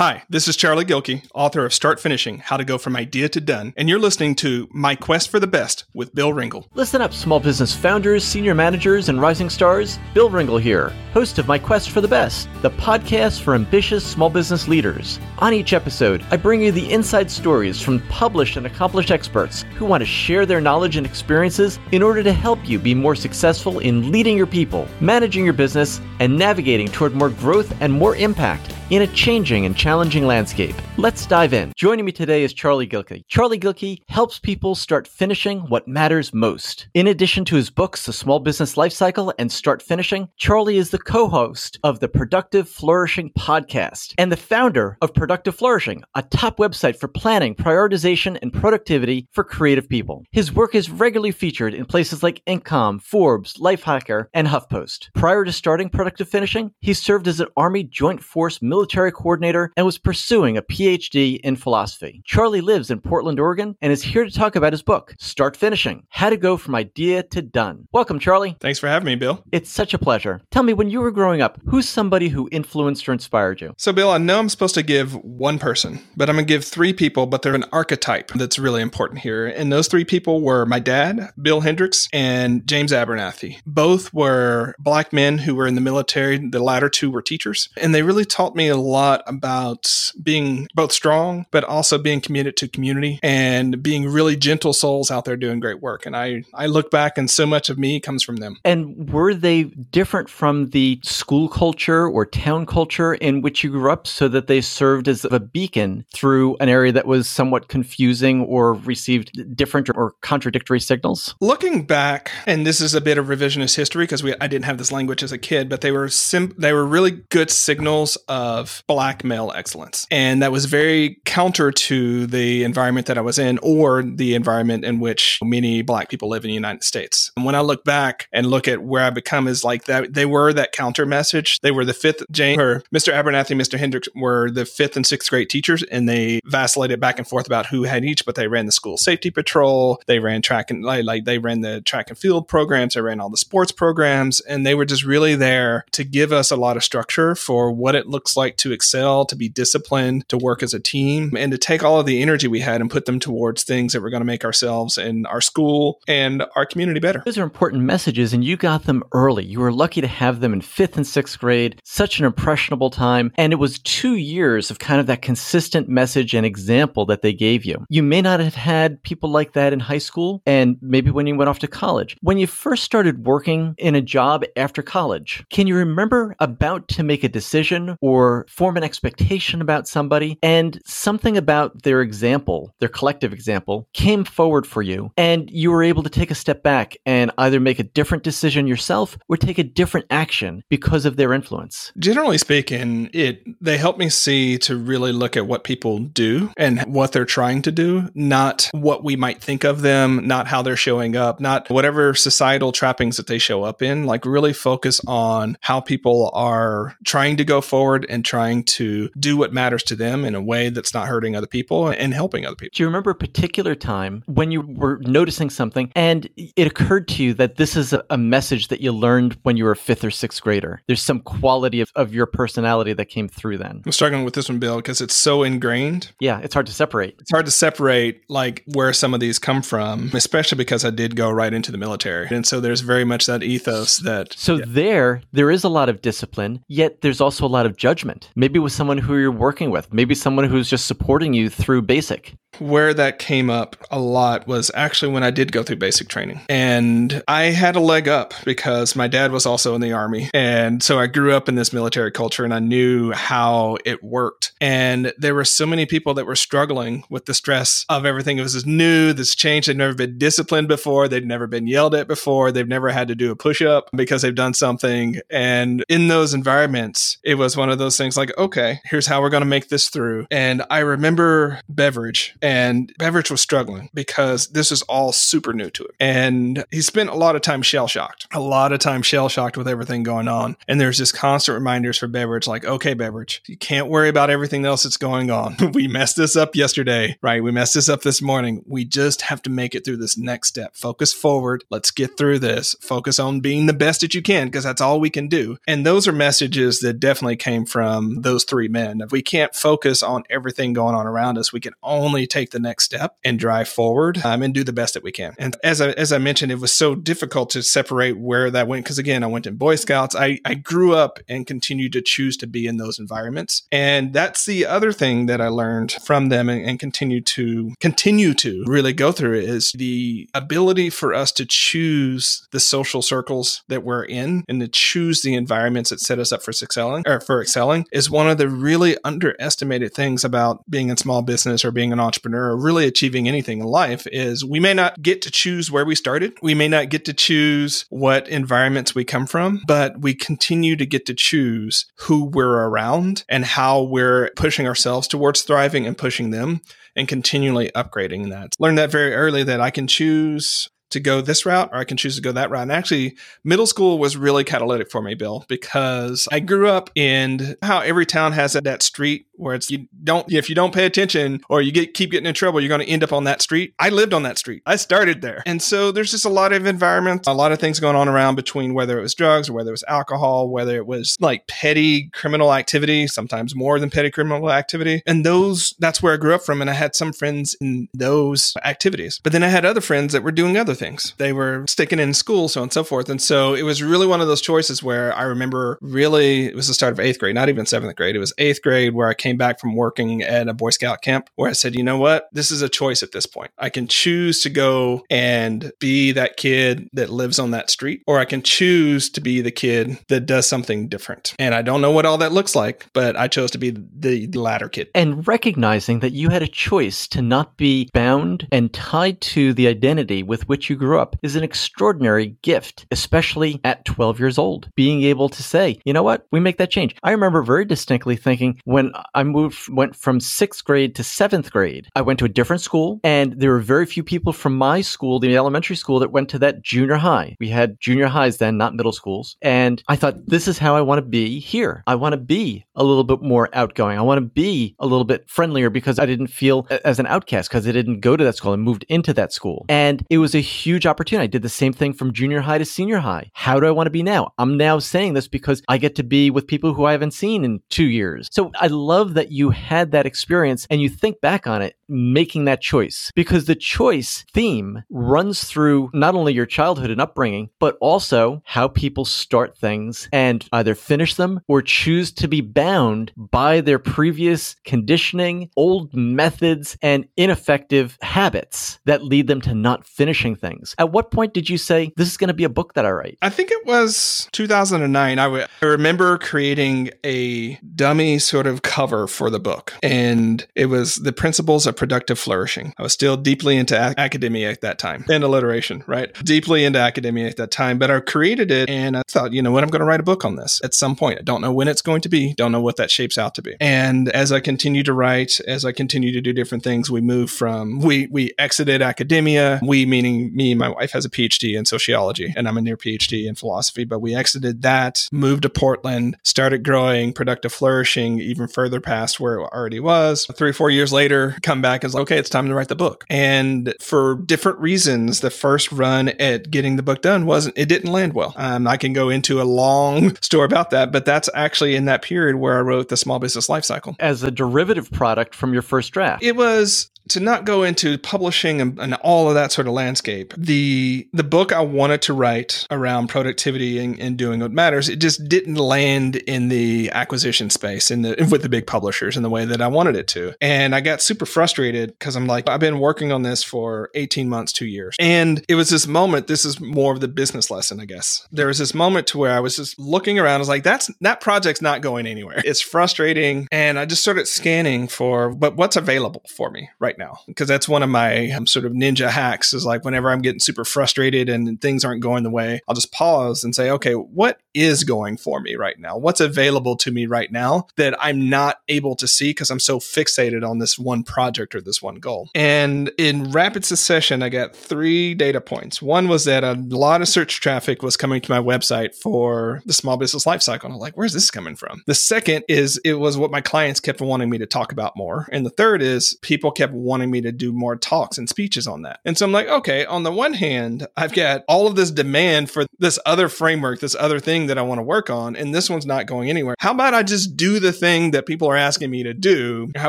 Hi, this is Charlie Gilkey, author of Start Finishing How to Go From Idea to Done, and you're listening to My Quest for the Best with Bill Ringle. Listen up, small business founders, senior managers, and rising stars. Bill Ringle here, host of My Quest for the Best, the podcast for ambitious small business leaders. On each episode, I bring you the inside stories from published and accomplished experts who want to share their knowledge and experiences in order to help you be more successful in leading your people, managing your business, and navigating toward more growth and more impact in a changing and challenging landscape. Let's dive in. Joining me today is Charlie Gilkey. Charlie Gilkey helps people start finishing what matters most. In addition to his books, The Small Business Lifecycle and Start Finishing, Charlie is the co-host of the Productive Flourishing podcast and the founder of Productive Flourishing, a top website for planning, prioritization, and productivity for creative people. His work is regularly featured in places like Inc.com, Forbes, Lifehacker, and HuffPost. Prior to starting Productive Finishing, he served as an Army Joint Force military coordinator and was pursuing a PhD in philosophy. Charlie lives in Portland, Oregon, and is here to talk about his book, Start Finishing How to Go From Idea to Done. Welcome, Charlie. Thanks for having me, Bill. It's such a pleasure. Tell me, when you were growing up, who's somebody who influenced or inspired you? So, Bill, I know I'm supposed to give one person, but I'm going to give three people, but they're an archetype that's really important here. And those three people were my dad, Bill Hendricks, and James Abernathy. Both were black men who were in the military. The latter two were teachers. And they really taught me a lot about being both strong, but also being committed to community and being really gentle souls out there doing great work. And I, I look back and so much of me comes from them. And were they different from the school culture or town culture in which you grew up so that they served as a beacon through an area that was somewhat confusing or received different or contradictory signals? Looking back, and this is a bit of revisionist history because I didn't have this language as a kid, but they were sim- they were really good signals of black male excellence. And that was very counter to the environment that I was in or the environment in which many black people live in the United States. And when I look back and look at where I become is like that they were that counter message. They were the fifth Jane or Mr. Abernathy, Mr. Hendricks were the fifth and sixth grade teachers and they vacillated back and forth about who had each, but they ran the school safety patrol, they ran track and like, like they ran the track and field programs, they ran all the sports programs, and they were just really there to give us a lot of structure for what it looks like to excel, to be disciplined, to work as a team, and to take all of the energy we had and put them towards things that were going to make ourselves and our school and our community better. Those are important messages, and you got them early. You were lucky to have them in fifth and sixth grade, such an impressionable time. And it was two years of kind of that consistent message and example that they gave you. You may not have had people like that in high school, and maybe when you went off to college. When you first started working in a job after college, can you remember about to make a decision or form an expectation about somebody. And something about their example, their collective example, came forward for you. And you were able to take a step back and either make a different decision yourself or take a different action because of their influence? Generally speaking, it they help me see to really look at what people do and what they're trying to do, not what we might think of them, not how they're showing up, not whatever societal trappings that they show up in, like really focus on how people are trying to go forward and trying to do what matters to them in a way that's not hurting other people and helping other people. Do you remember a particular time when you were noticing something and it occurred to you that this is a, a message that you learned when you were a fifth or sixth grader? There's some quality of, of your personality that came through then. I'm struggling with this one, Bill, because it's so ingrained. Yeah, it's hard to separate. It's hard to separate like where some of these come from, especially because I did go right into the military. And so there's very much that ethos that So yeah. there there is a lot of discipline, yet there's also a lot of judgment. Maybe with someone who you're working with, maybe someone who's just supporting you through basic. where that came up a lot was actually when I did go through basic training. And I had a leg up because my dad was also in the army. And so I grew up in this military culture and I knew how it worked. And there were so many people that were struggling with the stress of everything. It was this new, this change. They'd never been disciplined before. They'd never been yelled at before. They've never had to do a push up because they've done something. And in those environments, it was one of those things like, okay, here's how we're going to make this through. And I remember Beverage And Beverage was struggling because this is all super new to him. And he spent a lot of time shell shocked, a lot of time shell shocked with everything going on. And there's just constant reminders for Beverage, like, okay, Beverage, you can't worry about everything else that's going on. we messed this up yesterday, right? We messed this up this morning. We just have to make it through this next step. Focus forward. Let's get through this. Focus on being the best that you can because that's all we can do. And those are messages that definitely came from those three men. If we can't focus on everything going on around us, we can only take the next step and drive forward um, and do the best that we can. And as I, as I mentioned, it was so difficult to separate where that went because again, I went in Boy Scouts. I, I grew up and continued to choose to be in those environments. And that's the other thing that I learned from them and, and continue to continue to really go through is the ability for us to choose the social circles that we're in and to choose the environments that set us up for excelling or for excelling is one of the really underestimated things about being in small business or being an entrepreneur or really achieving anything in life is we may not get to choose where we started. We may not get to choose what environments we come from, but we continue to get to choose who we're around and how we're pushing ourselves towards thriving and pushing them and continually upgrading that. Learned that very early that I can choose to go this route or I can choose to go that route. And actually, middle school was really catalytic for me, Bill, because I grew up in how every town has that, street where it's you don't if you don't pay attention or you get keep getting in trouble, you're going to end up on that street. I lived on that street. I started there. And so there's just a lot of environments, a lot of things going on around between whether it was drugs or whether it was alcohol, whether it was like petty criminal activity, sometimes more than petty criminal activity. And those that's where I grew up from and I had some friends in those activities. But then I had other friends that were doing other things. They were sticking in school, so on and so forth. And so it was really one of those choices where I remember really, it was the start of eighth grade, not even seventh grade. It was eighth grade where I came back from working at a Boy Scout camp where I said, you know what? This is a choice at this point. I can choose to go and be that kid that lives on that street, or I can choose to be the kid that does something different. And I don't know what all that looks like, but I chose to be the, the latter kid. And recognizing that you had a choice to not be bound and tied to the identity with which you grew up is an extraordinary gift, especially at 12 years old. Being able to say, you know what, we make that change. I remember very distinctly thinking when I moved, went from sixth grade to seventh grade, I went to a different school, and there were very few people from my school, the elementary school, that went to that junior high. We had junior highs then, not middle schools. And I thought, this is how I want to be here. I want to be a little bit more outgoing. I want to be a little bit friendlier because I didn't feel as an outcast because I didn't go to that school. I moved into that school. And it was a huge opportunity. I did the same thing from junior high to senior high. How do I want to be now? I'm now saying this because I get to be with people who I haven't seen in two years. So I love that you had that experience and you think back on it making that choice because the choice theme runs through not only your childhood and upbringing, but also how people start things and either finish them or choose to be bound by their previous conditioning, old methods, and ineffective habits that lead them to not finishing things. At what point did you say, This is going to be a book that I write? I think it was 2009. I, w- I remember creating a dummy sort of cover for the book, and it was the principles of productive flourishing. I was still deeply into a- academia at that time and alliteration, right? Deeply into academia at that time, but I created it and I thought, you know what, I'm going to write a book on this at some point. I don't know when it's going to be, don't know what that shapes out to be. And as I continue to write, as I continue to do different things, we move from, we, we exited academia. We, meaning me, my wife has a PhD in sociology and I'm a near PhD in philosophy, but we exited that, moved to Portland, started growing productive flourishing even further past where it already was. Three or four years later, come back is like, okay, it's time to write the book. And for different reasons, the first run at getting the book done wasn't, it didn't land well. Um, I can go into a long story about that, but that's actually in that period where I wrote the small business life cycle. As a derivative product from your first draft. It was to not go into publishing and, and, all of that sort of landscape, the the book I wanted to write around productivity and, and, doing what matters, it just didn't land in the acquisition space in the with the big publishers in the way that I wanted it to. And I got super frustrated because I'm like, I've been working on this for 18 months, two years. And it was this moment, this is more of the business lesson, I guess. There was this moment to where I was just looking around, I was like, that's that project's not going anywhere. It's frustrating. And I just started scanning for but what's available for me right now because that's one of my um, sort of ninja hacks is like whenever I'm getting super frustrated and things aren't going the way, I'll just pause and say, okay, what is going for me right now? What's available to me right now that I'm not able to see because I'm so fixated on this one project or this one goal? And in rapid succession, I got three data points. One was that a lot of search traffic was coming to my website for the small business lifecycle. And I'm like, where's this coming from? The second is it was what my clients kept wanting me to talk about more. And the third is people kept wanting me to do more talks and speeches on that. And so I'm like, okay, on the one hand, I've got all of this demand for this other framework, this other thing that I want to work on, and this one's not going anywhere. How about I just do the thing that people are asking me to do? How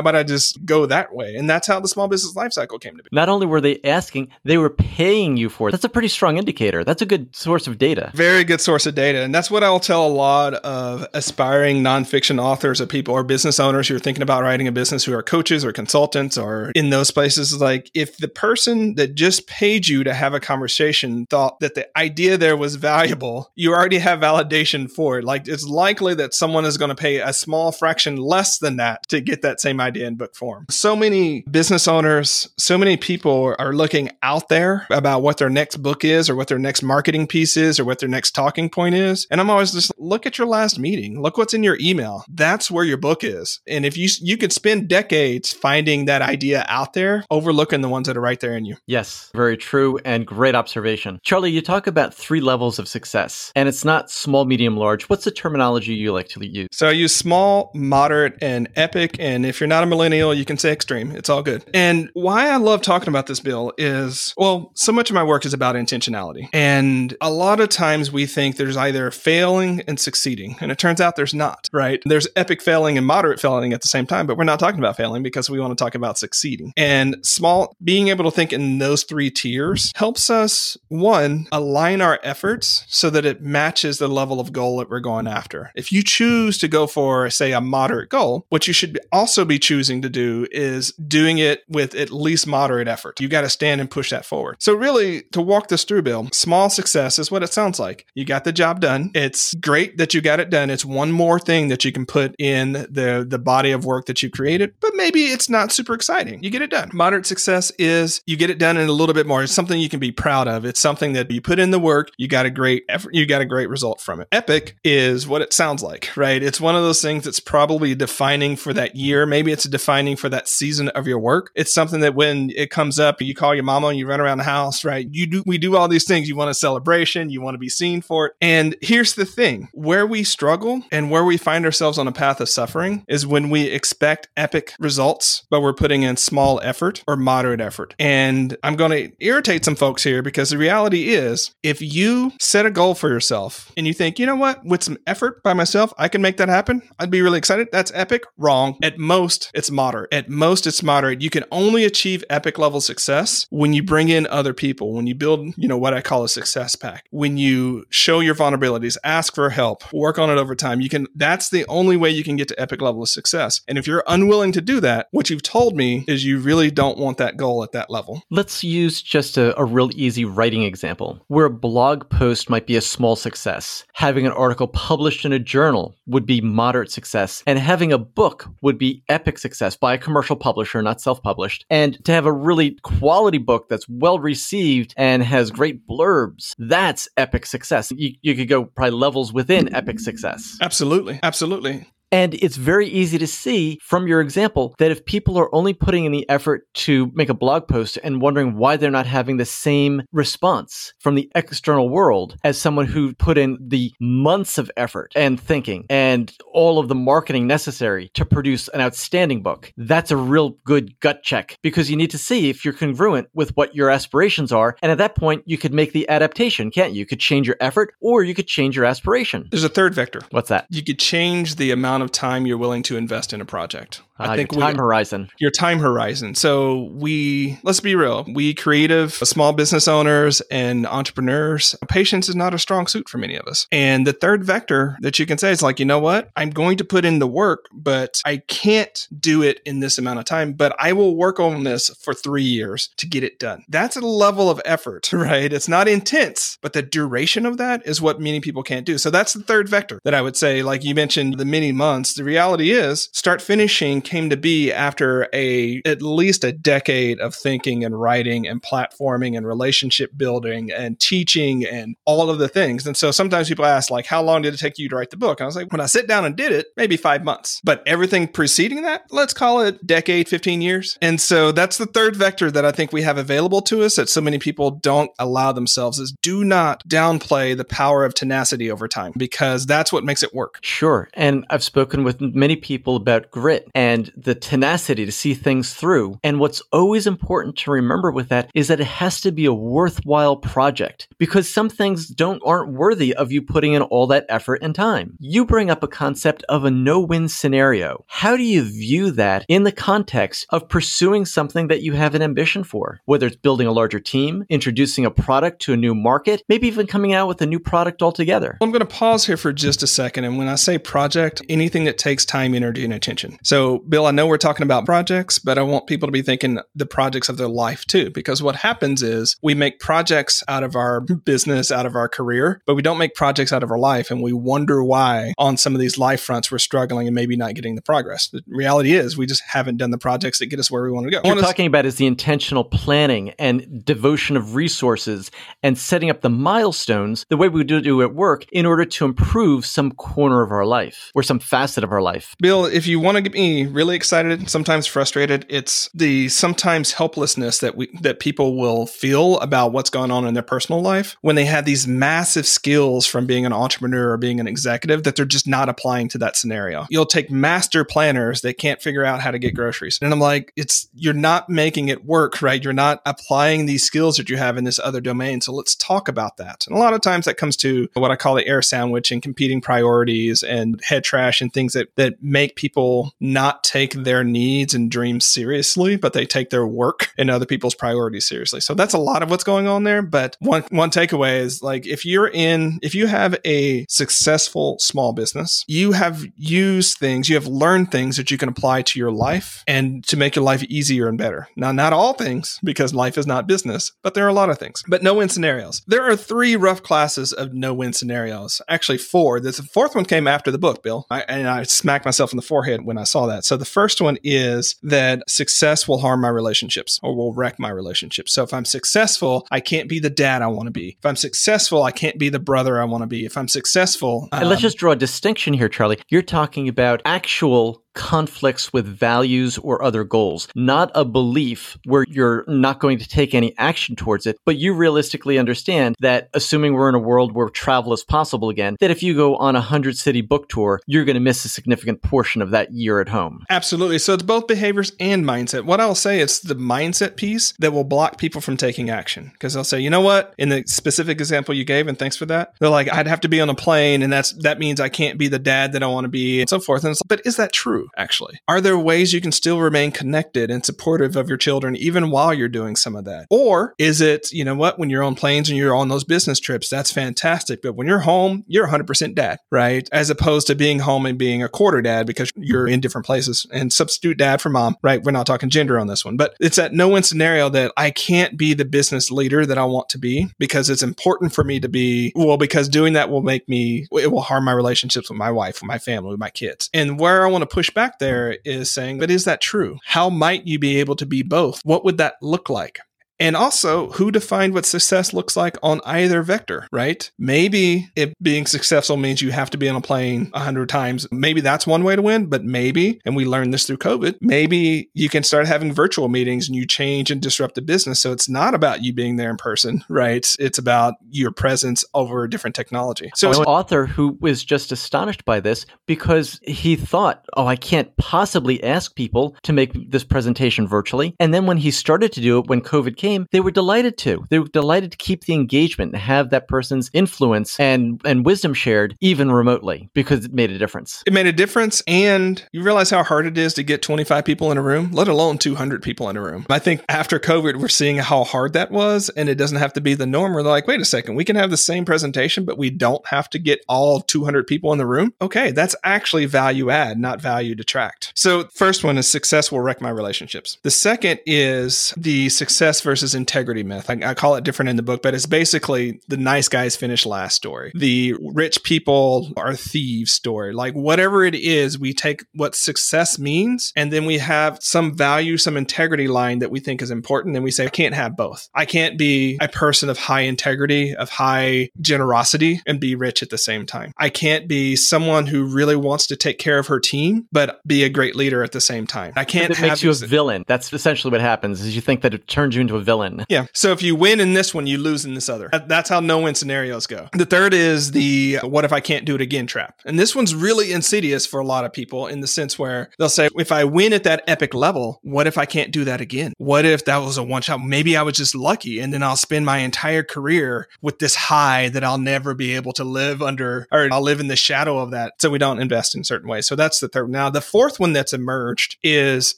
about I just go that way? And that's how the small business lifecycle came to be. Not only were they asking, they were paying you for it. That's a pretty strong indicator. That's a good source of data. Very good source of data. And that's what I'll tell a lot of aspiring nonfiction authors or people or business owners who are thinking about writing a business who are coaches or consultants or in those places. Like if the person that just paid you to have a conversation thought that the idea there was valuable, you already have validation for it. Like it's likely that someone is going to pay a small fraction less than that to get that same idea in book form. So many business owners, so many people are looking out there about what their next book is or what their next marketing piece is or what their next talking point is. And I'm always just look at your last meeting. Look what's in your email. That's where your book is. And if you you could spend decades finding that idea out there, overlooking the ones that are right there in you. Yes, very true and great observation. Charlie, you talk about three levels of success, and it's not small, medium, large. What's the terminology you like to use? So I use small, moderate, and epic. And if you're not a millennial, you can say extreme. It's all good. And why I love talking about this, Bill, is well, so much of my work is about intentionality. And a lot of times we think there's either failing and succeeding. And it turns out there's not, right? There's epic failing and moderate failing at the same time, but we're not talking about failing because we want to talk about succeeding. And small, being able to think in those three tiers helps us, one, align our efforts so that it matches the level of goal that we're going after. If you choose to go for, say, a moderate goal, what you should also be choosing to do is doing it with at least moderate effort. You got to stand and push that forward. So, really, to walk this through, Bill, small success is what it sounds like. You got the job done. It's great that you got it done. It's one more thing that you can put in the, the body of work that you created, but maybe it's not super exciting. You get it done. Moderate success is you get it done in a little bit more. It's something you can be proud of. It's something that you put in the work, you got a great effort, you got a great result from it. Epic is what it sounds like, right? It's one of those things that's probably defining for that year. Maybe it's defining for that season of your work. It's something that when it comes up, you call your mama and you run around the house, right? You do, we do all these things. You want a celebration, you want to be seen for it. And here's the thing where we struggle and where we find ourselves on a path of suffering is when we expect epic results, but we're putting in small effort or moderate effort. And I'm going to irritate some folks here because the reality is if you set a goal for yourself and you think, you know what, with some effort by myself, I can make that happen, I'd be really excited. That's epic. Wrong. At most, it's moderate. At most, it's moderate. You can only achieve epic level success when you bring in other people, when you build, you know, what I call a success pack, when you show your vulnerabilities, ask for help, work on it over time. You can, that's the only way you can get to epic level of success. And if you're unwilling to do that, what you've told me is you really don't want that goal at that level. Let's use just a, a real easy writing example where a blog post might be a small success. Having an article published in a journal would be moderate success. And having a book would be epic success by a commercial publisher, not self published. And to have a really quality book that's well received and has great blurbs, that's epic success. You, you could go probably levels within epic success. Absolutely. Absolutely. And it's very easy to see from your example that if people are only putting in the effort to make a blog post and wondering why they're not having the same response from the external world as someone who put in the months of effort and thinking and all of the marketing necessary to produce an outstanding book, that's a real good gut check because you need to see if you're congruent with what your aspirations are. And at that point, you could make the adaptation, can't you? You could change your effort or you could change your aspiration. There's a third vector. What's that? You could change the amount of time you're willing to invest in a project. Uh, I think your time we, horizon. Your time horizon. So we let's be real. We creative small business owners and entrepreneurs, patience is not a strong suit for many of us. And the third vector that you can say is like, you know what? I'm going to put in the work, but I can't do it in this amount of time, but I will work on this for 3 years to get it done. That's a level of effort, right? It's not intense, but the duration of that is what many people can't do. So that's the third vector that I would say like you mentioned the many months. The reality is start finishing came to be after a at least a decade of thinking and writing and platforming and relationship building and teaching and all of the things. And so sometimes people ask like how long did it take you to write the book? And I was like when I sit down and did it, maybe 5 months. But everything preceding that, let's call it decade, 15 years. And so that's the third vector that I think we have available to us that so many people don't allow themselves is do not downplay the power of tenacity over time because that's what makes it work. Sure. And I've spoken with many people about grit and the tenacity to see things through. And what's always important to remember with that is that it has to be a worthwhile project because some things don't aren't worthy of you putting in all that effort and time. You bring up a concept of a no-win scenario. How do you view that in the context of pursuing something that you have an ambition for? Whether it's building a larger team, introducing a product to a new market, maybe even coming out with a new product altogether. I'm going to pause here for just a second. And when I say project, anything that takes time, energy, and attention. So, Bill, I know we're talking about projects, but I want people to be thinking the projects of their life too. Because what happens is we make projects out of our business, out of our career, but we don't make projects out of our life. And we wonder why on some of these life fronts we're struggling and maybe not getting the progress. The reality is we just haven't done the projects that get us where we want to go. What you're talking about is the intentional planning and devotion of resources and setting up the milestones the way we do, do at work in order to improve some corner of our life or some facet of our life. Bill, if you want to get me really excited, sometimes frustrated, it's the sometimes helplessness that we that people will feel about what's going on in their personal life when they have these massive skills from being an entrepreneur or being an executive that they're just not applying to that scenario. You'll take master planners that can't figure out how to get groceries. And I'm like, it's you're not making it work, right? You're not applying these skills that you have in this other domain. So let's talk about that. And a lot of times that comes to what I call the air sandwich and competing priorities and head trash and things that that make people not take their needs and dreams seriously, but they take their work and other people's priorities seriously. So that's a lot of what's going on there. But one one takeaway is like if you're in if you have a successful small business, you have used things, you have learned things that you can apply to your life and to make your life easier and better. Now, not all things, because life is not business, but there are a lot of things. But no win scenarios. There are three rough classes of no win scenarios. Actually, four. The fourth one came after the book, Bill. I, and I smacked myself in the forehead when I saw that. So the first one is that success will harm my relationships or will wreck my relationships. So if I'm successful, I can't be the dad I want to be. If I'm successful, I can't be the brother I want to be. If I'm successful, um, and let's just draw a distinction here, Charlie. You're talking about actual conflicts with values or other goals, not a belief where you're not going to take any action towards it, but you realistically understand that assuming we're in a world where travel is possible again, that if you go on a 100 city book tour, you're going to miss a significant portion of that year at home. Absolutely. So it's both behaviors and mindset. What I'll say is the mindset piece that will block people from taking action because they'll say, you know what, in the specific example you gave, and thanks for that, they're like, I'd have to be on a plane and that's that means I can't be the dad that I want to be and so forth. And but is that true? Actually? Are there ways you can still remain connected and supportive of your children even while you're doing some of that? Or is it, you know what, when you're on planes and you're on those business trips, that's fantastic. But when you're home, you're 100% dad, right? As opposed to being home and being a quarter dad because you're in different places and substitute dad for mom, right? We're not talking gender on this one, but it's that no win scenario that I can't be the business leader that I want to be because it's important for me to be, well, because doing that will make me, it will harm my relationships with my wife, with my family, with my kids. And where I want to push back there is saying, but is that true? How might you be able to be both? What would that look like? And also, who defined what success looks like on either vector, right? Maybe if being successful means you have to be on a plane a hundred times, maybe that's one way to win, but maybe, and we learned this through COVID, maybe you can start having virtual meetings and you change and disrupt the business. So it's not about you being there in person, right? It's about your presence over different technology. So, an author who was just astonished by this because he thought, oh, I can't possibly ask people to make this presentation virtually. And then when he started to do it, when COVID came, they were delighted to. They were delighted to keep the engagement and have that person's influence and, and wisdom shared even remotely because it made a difference. It made a difference. And you realize how hard it is to get 25 people in a room, let alone 200 people in a room. I think after COVID, we're seeing how hard that was. And it doesn't have to be the norm they're like, wait a second, we can have the same presentation, but we don't have to get all 200 people in the room. Okay, that's actually value add, not value detract. So, first one is success will wreck my relationships. The second is the success versus versus integrity myth. I, I, call it different in the book, but it's basically the nice guys finish last story, the rich people are thieves story. Like whatever it is, we take what success means and then we have some value, some integrity line that we think is important. And we say, I can't have both. I can't be a person of high integrity, of high generosity and be rich at the same time. I can't be someone who really wants to take care of her team, but be a great leader at the same time. I can't. It makes you a villain. That's essentially what happens. Is you think that it turns you into a villain. Yeah. So if you win in this one, you lose in this other. That's how no-win scenarios go. The third is the "what if I can't do it again" trap, and this one's really insidious for a lot of people in the sense where they'll say, "If I win at that epic level, what if I can't do that again? What if that was a one shot? Maybe I was just lucky, and then I'll spend my entire career with this high that I'll never be able to live under, or I'll live in the shadow of that." So we don't invest in certain ways. So that's the third. Now the fourth one that's emerged is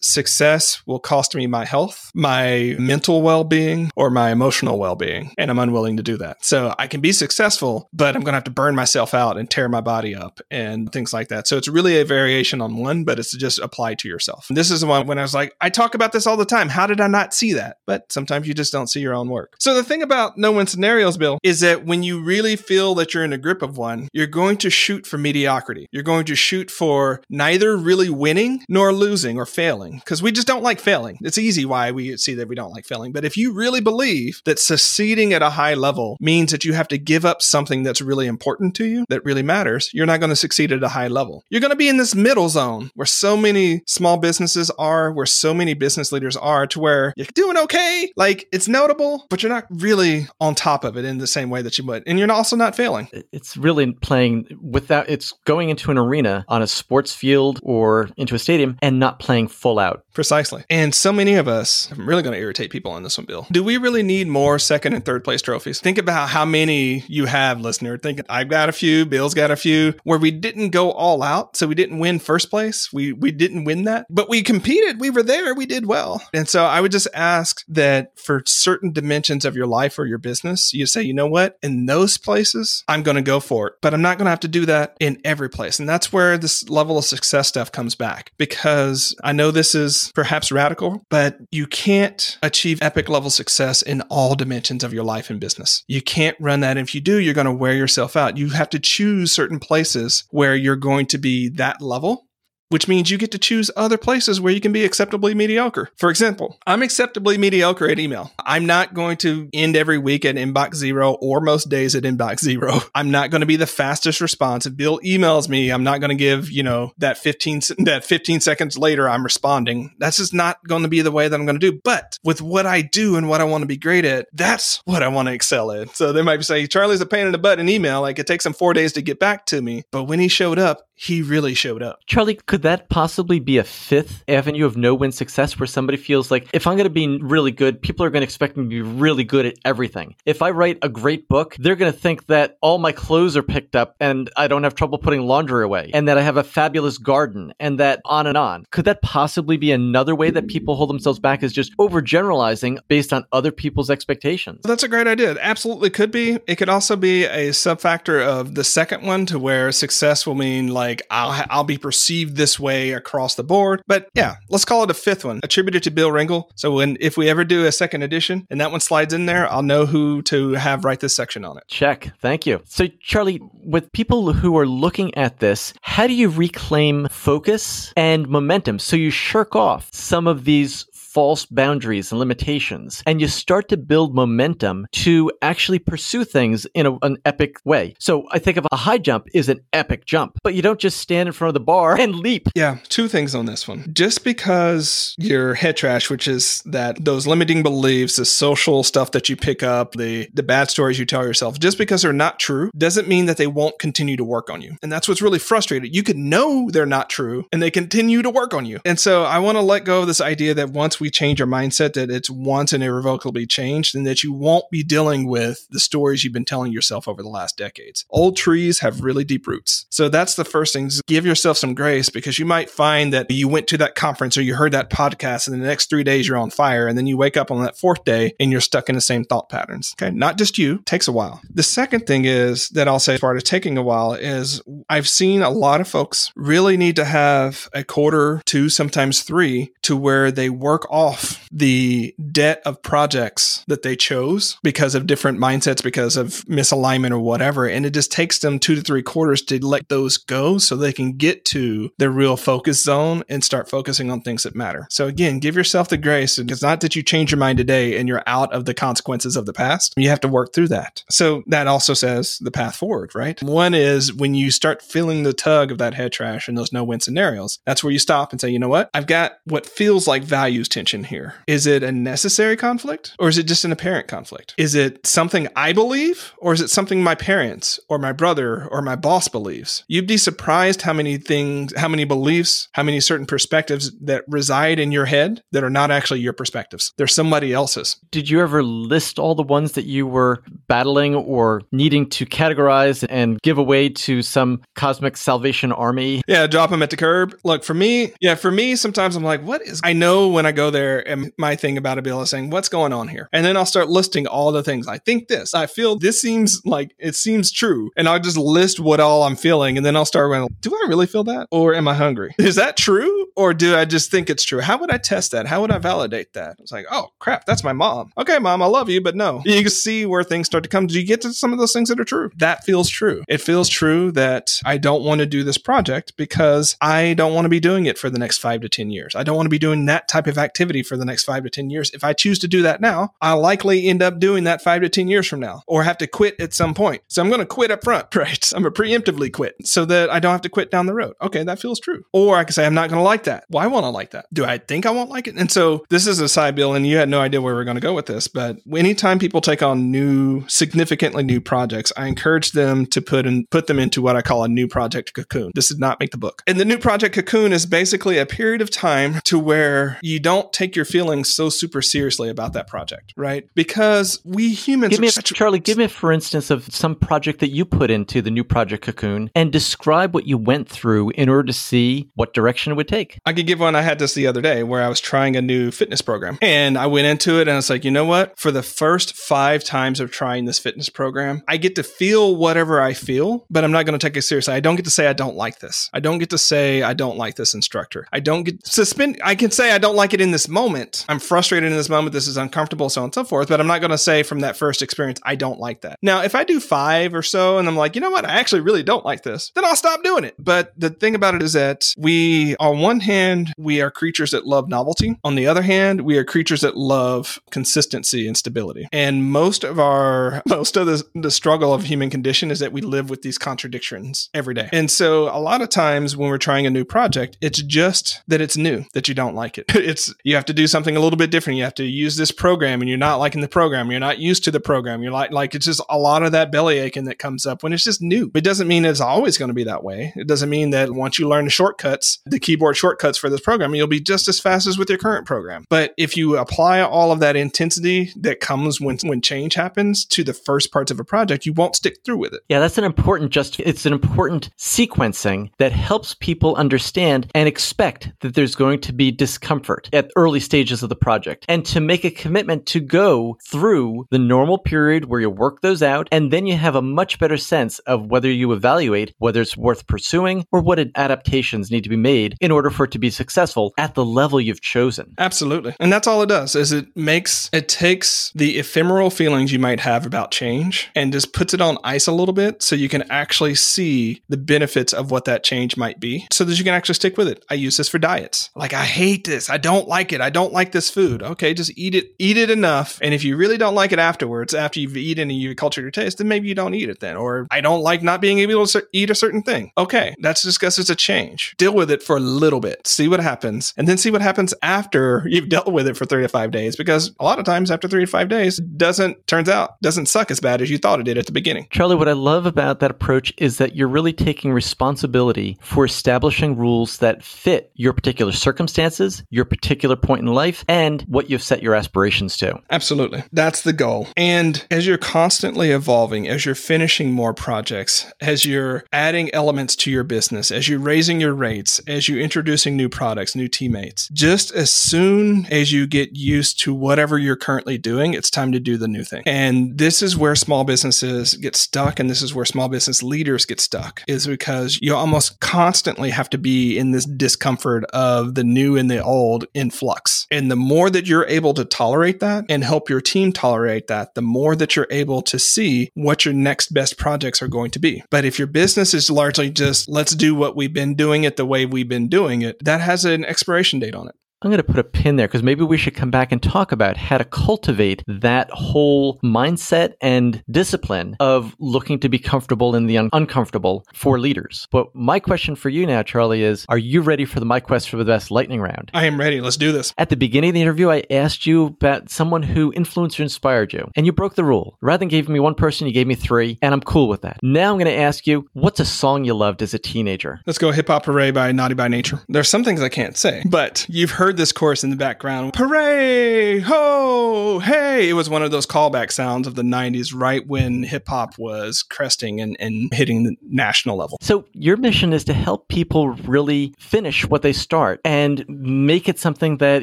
success will cost me my health, my mental well being, or my emotional well being. And I'm unwilling to do that. So I can be successful, but I'm going to have to burn myself out and tear my body up and things like that. So it's really a variation on one, but it's just applied to yourself. And this is the one when I was like, I talk about this all the time. How did I not see that? But sometimes you just don't see your own work. So the thing about no win scenarios, Bill, is that when you really feel that you're in a grip of one, you're going to shoot for mediocrity. You're going to shoot for neither really winning nor losing or failing because we just don't like failing. It's easy why we see that we don't like failing. But if you really believe that succeeding at a high level means that you have to give up something that's really important to you, that really matters, you're not going to succeed at a high level. You're going to be in this middle zone where so many small businesses are, where so many business leaders are, to where you're doing okay. Like it's notable, but you're not really on top of it in the same way that you would. And you're also not failing. It's really playing without, it's going into an arena on a sports field or into a stadium and not playing full out. Precisely. And so many of us, I'm really going to irritate people on this one, Bill. Do we really need more second and third place trophies? Think about how many you have, listener. Think I've got a few, Bill's got a few, where we didn't go all out. So we didn't win first place. We we didn't win that, but we competed. We were there. We did well. And so I would just ask that for certain dimensions of your life or your business, you say, you know what? In those places, I'm going to go for it, but I'm not going to have to do that in every place. And that's where this level of success stuff comes back because I know this is perhaps radical, but you can't achieve epic level success in all dimensions of your life and business. You can't run that. If you do, you're going to wear yourself out. You have to choose certain places where you're going to be that level which means you get to choose other places where you can be acceptably mediocre. For example, I'm acceptably mediocre at email. I'm not going to end every week at inbox zero or most days at inbox zero. I'm not going to be the fastest response. If Bill emails me, I'm not going to give, you know, that 15, that 15 seconds later, I'm responding. That's just not going to be the way that I'm going to do. But with what I do and what I want to be great at, that's what I want to excel at. So they might say, Charlie's a pain in the butt in email. Like it takes him four days to get back to me. But when he showed up, he really showed up. Charlie, could that possibly be a fifth avenue of no win success where somebody feels like if I'm going to be really good, people are going to expect me to be really good at everything. If I write a great book, they're going to think that all my clothes are picked up and I don't have trouble putting laundry away and that I have a fabulous garden and that on and on. Could that possibly be another way that people hold themselves back is just overgeneralizing based on other people's expectations? That's a great idea. It absolutely could be. It could also be a subfactor of the second one to where success will mean like I'll I'll be perceived this way across the board. But yeah, let's call it a fifth one, attributed to Bill Ringle. So when if we ever do a second edition and that one slides in there, I'll know who to have write this section on it. Check. Thank you. So Charlie, with people who are looking at this, how do you reclaim focus and momentum so you shirk off some of these false boundaries and limitations, and you start to build momentum to actually pursue things in a, an epic way. So I think of a high jump is an epic jump, but you don't just stand in front of the bar and leap. Yeah, two things on this one. Just because your head trash, which is that those limiting beliefs, the social stuff that you pick up, the the bad stories you tell yourself, just because they're not true doesn't mean that they won't continue to work on you. And that's what's really frustrating. You can know they're not true and they continue to work on you. And so I want to let go of this idea that once we change our mindset that it's once and irrevocably changed and that you won't be dealing with the stories you've been telling yourself over the last decades. Old trees have really deep roots. So that's the first thing. Give yourself some grace because you might find that you went to that conference or you heard that podcast and the next three days you're on fire. And then you wake up on that fourth day and you're stuck in the same thought patterns. Okay. Not just you, takes a while. The second thing is that I'll say as part of taking a while is I've seen a lot of folks really need to have a quarter, two, sometimes three to where they work off the debt of projects that they chose because of different mindsets, because of misalignment or whatever. And it just takes them two to three quarters to let those go so they can get to their real focus zone and start focusing on things that matter. So again, give yourself the grace. It's not that you change your mind today and you're out of the consequences of the past. You have to work through that. So that also says the path forward, right? One is when you start feeling the tug of that head trash and those no win scenarios, that's where you stop and say, you know what? I've got what feels like values tension here. Is it a necessary conflict or is it just an apparent conflict? Is it something I believe or is it something my parents or my brother or my boss believes? You'd be surprised how many things, how many beliefs, how many certain perspectives that reside in your head that are not actually your perspectives. They're somebody else's. Did you ever list all the ones that you were battling or needing to categorize and give away to some cosmic salvation army? Yeah, drop them at the curb. Look, for me, yeah, for me, sometimes I'm like, what is, I know when I go there and my thing about is saying, what's going on here? And then I'll start listing all the things. I think this, I feel this seems like it seems true. And I'll just list what all I'm feeling. And then I'll start going, do I really feel that? Or am I hungry? Is that true? Or do I just think it's true? How would I test that? How would I validate that? It's like, oh crap, that's my mom. Okay, mom, I love you, but no. You can see where things start to come. Do you get to some of those things that are true? That feels true. It feels true that I don't want to do this project because I don't want to be doing it for the next five to 10 years. I don't want to be doing that type of activity for the next five to 10 years. If I choose to do that now, I'll likely end up doing that five to 10 years from now or have to quit at some point. So I'm going to quit up front, right? I'm going to preemptively quit so that I don't have to quit down the road. Okay, that feels true. Or I can say, I'm not going to like that. Why won't I like that? Do I think I won't like it? And so this is a side bill, and you had no idea where we are going to go with this. But anytime people take on new, significantly new projects, I encourage them to put and put them into what I call a new project cocoon. This did not make the book. And the new project cocoon is basically a period of time to where you don't take your feelings so super seriously about that project, right? Because we humans give me a, Charlie, give me for instance of some project that you put into the new project cocoon and describe what you went through in order to see what direction it would take. I could give one I had this the other day where I was trying a new fitness program and I went into it and it's like, you know what? For the first five times of trying this fitness program, I get to feel whatever I feel, but I'm not going to take it seriously. I don't get to say I don't like this. I don't get to say I don't like this instructor. I don't get suspend. I can say I don't like it in this moment. I'm frustrated in this moment. This is uncomfortable, so on and so forth. But I'm not going to say from that first experience I don't like that. Now, if I do five or so, and I'm like, you know what, I actually really don't like this, then I'll stop doing it. But the thing about it is that we, on one hand, we are creatures that love novelty. On the other hand, we are creatures that love consistency and stability. And most of our, most of the, the struggle of human condition is that we live with these contradictions every day. And so a lot of times when we're trying a new project, it's just that it's new, that you don't like it. It's, you have to do something a little bit different. You have to use this program and you're not liking the program. You're not used to the program. You're like, like it's just a lot of that belly aching that comes up when it's just new. It doesn't mean it's always going to be that way. It doesn't mean that once you learn the shortcuts, the keyboard shortcuts for this program, you'll be just as fast as with your current program. But if you apply all of that intensity that comes when, when change happens to the first parts of a project, you won't stick through with it. Yeah, that's an important just it's an important sequencing that helps people understand and expect that there's going to be discomfort at early stages of the project and to make a commitment to go through the normal period where you work those out and then you have a much better sense of whether you evaluate whether it's worth pursuing or what adaptations need to be made in order for it to be successful at the level you've chosen. Absolutely. And that's all it does is it makes it takes the ephemeral feelings you might have about change and just puts it on ice a little bit so you can actually see the benefits of what that change might be so that you can actually stick with it. I use this for diets. Like I hate this. I don't like it. I don't like this food. Okay, just eat it eat it enough and if you really don't like it afterwards after you've eaten and you've cultured your taste then maybe you don't eat it then or I don't like not being able to eat a certain thing. Okay, that's just because it's a change. Deal with it for a little bit. See what happens and then see what happens after you've dealt with it for 3 to 5 days because a lot of times after 3 to 5 days doesn't turns out doesn't suck as bad as you thought it did at the beginning. Charlie, what I love about that approach is that you're really taking responsibility for establishing rules that fit your particular circumstances, your particular point in life, and what you've set your aspirations to. Absolutely. That's the goal. And as you're constantly evolving, as you're finishing more projects, as you're adding elements to your business, as you're raising your rates, as you're introducing new products, new teammates, just as soon as you get used to whatever you're currently doing, it's time to do the new thing. And this is where small businesses get stuck. And this is where small business leaders get stuck is because you almost constantly have to be in this discomfort of the new and the old in flux. And the more that you're able to tolerate that and help your team tolerate that, the more that you're able to see what your next best projects are going to be. But if your business is largely just let's do what we've been doing it the way we've been doing it, that has an expiration date on it. I'm going to put a pin there because maybe we should come back and talk about how to cultivate that whole mindset and discipline of looking to be comfortable in the un- uncomfortable for leaders. But my question for you now, Charlie, is Are you ready for the My Quest for the Best lightning round? I am ready. Let's do this. At the beginning of the interview, I asked you about someone who influenced or inspired you, and you broke the rule. Rather than giving me one person, you gave me three, and I'm cool with that. Now I'm going to ask you, what's a song you loved as a teenager? Let's go Hip Hop Hooray by Naughty by Nature. There's some things I can't say, but you've heard this chorus in the background. Hooray! Ho! Hey! It was one of those callback sounds of the 90s, right when hip hop was cresting and, and hitting the national level. So, your mission is to help people really finish what they start and make it something that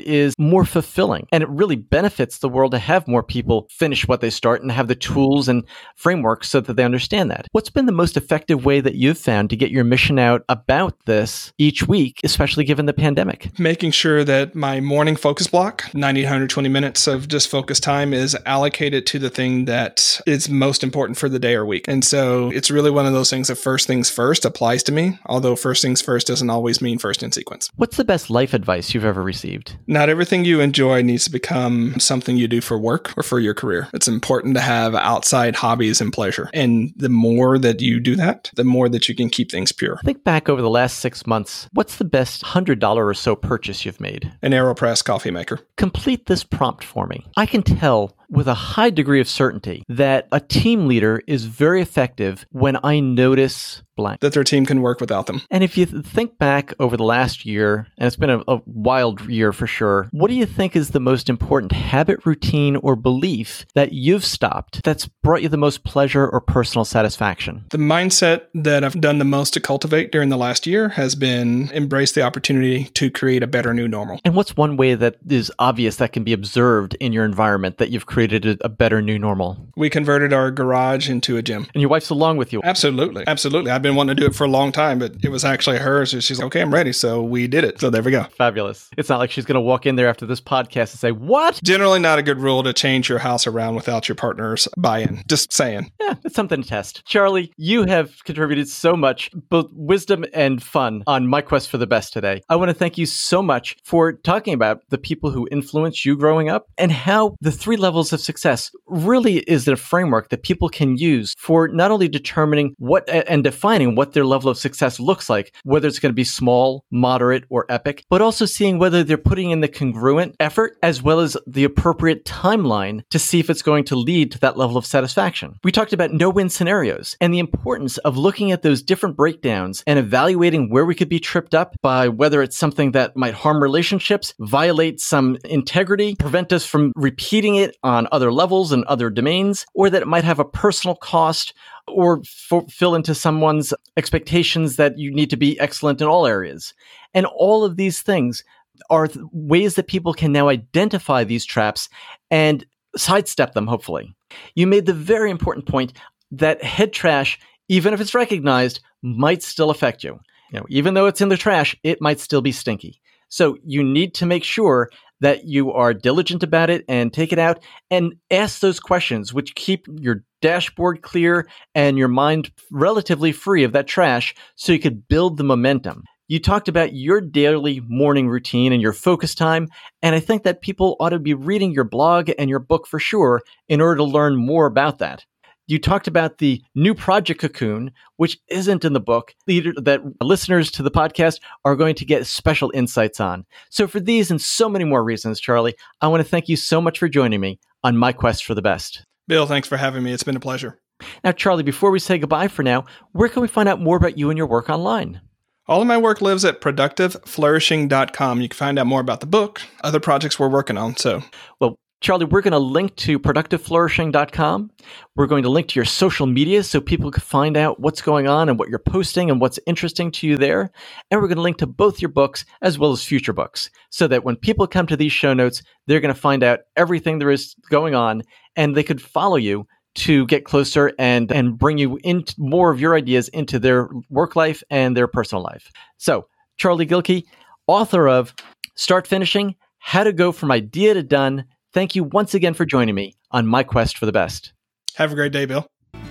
is more fulfilling. And it really benefits the world to have more people finish what they start and have the tools and frameworks so that they understand that. What's been the most effective way that you've found to get your mission out about this each week, especially given the pandemic? Making sure that my morning focus block, 90, 120 minutes of just focus time, is allocated to the thing that is most important for the day or week. And so it's really one of those things that first things first applies to me, although first things first doesn't always mean first in sequence. What's the best life advice you've ever received? Not everything you enjoy needs to become something you do for work or for your career. It's important to have outside hobbies and pleasure. And the more that you do that, the more that you can keep things pure. Think back over the last six months. What's the best $100 or so purchase you've made? An AeroPress coffee maker. Complete this prompt for me. I can tell with a high degree of certainty that a team leader is very effective when I notice blank. That their team can work without them. And if you think back over the last year, and it's been a, a wild year for sure, what do you think is the most important habit, routine, or belief that you've stopped that's brought you the most pleasure or personal satisfaction? The mindset that I've done the most to cultivate during the last year has been embrace the opportunity to create a better new normal. And what's one way that is obvious that can be observed in your environment that you've created a, a better new normal? We converted our garage into a gym. And your wife's along with you. Absolutely. Absolutely. I've been wanting to do it for a long time, but it was actually hers. She's like, okay, I'm ready. So we did it. So there we go. Fabulous. It's not like she's going to walk in there after this podcast and say, What? Generally, not a good rule to change your house around without your partner's buy in. Just saying. Yeah, it's something to test. Charlie, you have contributed so much, both wisdom and fun, on my quest for the best today. I want to thank you so much for talking about the people who influenced you growing up and how the three levels of success really is a framework that people can use for not only determining what and defining what their level of success looks like, whether it's going to be small, moderate, or epic, but also seeing whether they're putting in the congruent effort as well as the appropriate timeline to see if it's going to lead to that level of satisfaction. We talked about no win scenarios and the importance of looking at those different breakdowns and evaluating where we could be tripped up by whether it's something that might harm relationships, violate some integrity, prevent us from repeating it on other levels and other domains, or that it might have a personal cost or f- fill into someone's expectations that you need to be excellent in all areas. And all of these things are th- ways that people can now identify these traps and sidestep them, hopefully. You made the very important point that head trash, even if it's recognized, might still affect you. You know, even though it's in the trash, it might still be stinky. So you need to make sure that you are diligent about it and take it out and ask those questions, which keep your dashboard clear and your mind relatively free of that trash so you could build the momentum. You talked about your daily morning routine and your focus time, and I think that people ought to be reading your blog and your book for sure in order to learn more about that. You talked about the new project Cocoon, which isn't in the book, that listeners to the podcast are going to get special insights on. So, for these and so many more reasons, Charlie, I want to thank you so much for joining me on my quest for the best. Bill, thanks for having me. It's been a pleasure. Now, Charlie, before we say goodbye for now, where can we find out more about you and your work online? All of my work lives at productiveflourishing.com. You can find out more about the book, other projects we're working on. So, well, Charlie, we're going to link to productiveflourishing.com. We're going to link to your social media so people can find out what's going on and what you're posting and what's interesting to you there. And we're going to link to both your books as well as future books so that when people come to these show notes, they're going to find out everything there is going on and they could follow you to get closer and, and bring you more of your ideas into their work life and their personal life. So, Charlie Gilkey, author of Start Finishing how to go from idea to done. Thank you once again for joining me on my quest for the best. Have a great day, Bill.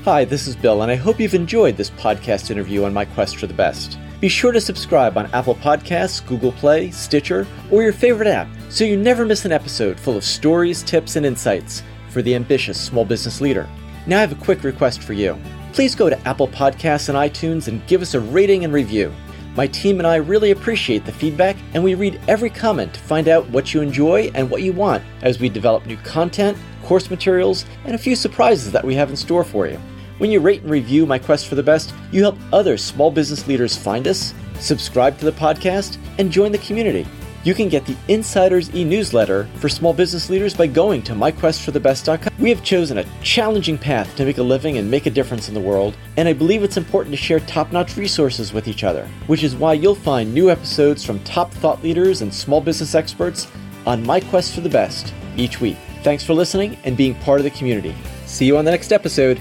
Hi, this is Bill, and I hope you've enjoyed this podcast interview on my quest for the best. Be sure to subscribe on Apple Podcasts, Google Play, Stitcher, or your favorite app so you never miss an episode full of stories, tips, and insights for the ambitious small business leader. Now, I have a quick request for you. Please go to Apple Podcasts and iTunes and give us a rating and review. My team and I really appreciate the feedback, and we read every comment to find out what you enjoy and what you want as we develop new content, course materials, and a few surprises that we have in store for you. When you rate and review My Quest for the Best, you help other small business leaders find us, subscribe to the podcast, and join the community. You can get the Insiders e newsletter for small business leaders by going to myquestforthebest.com. We have chosen a challenging path to make a living and make a difference in the world, and I believe it's important to share top notch resources with each other, which is why you'll find new episodes from top thought leaders and small business experts on My Quest for the Best each week. Thanks for listening and being part of the community. See you on the next episode.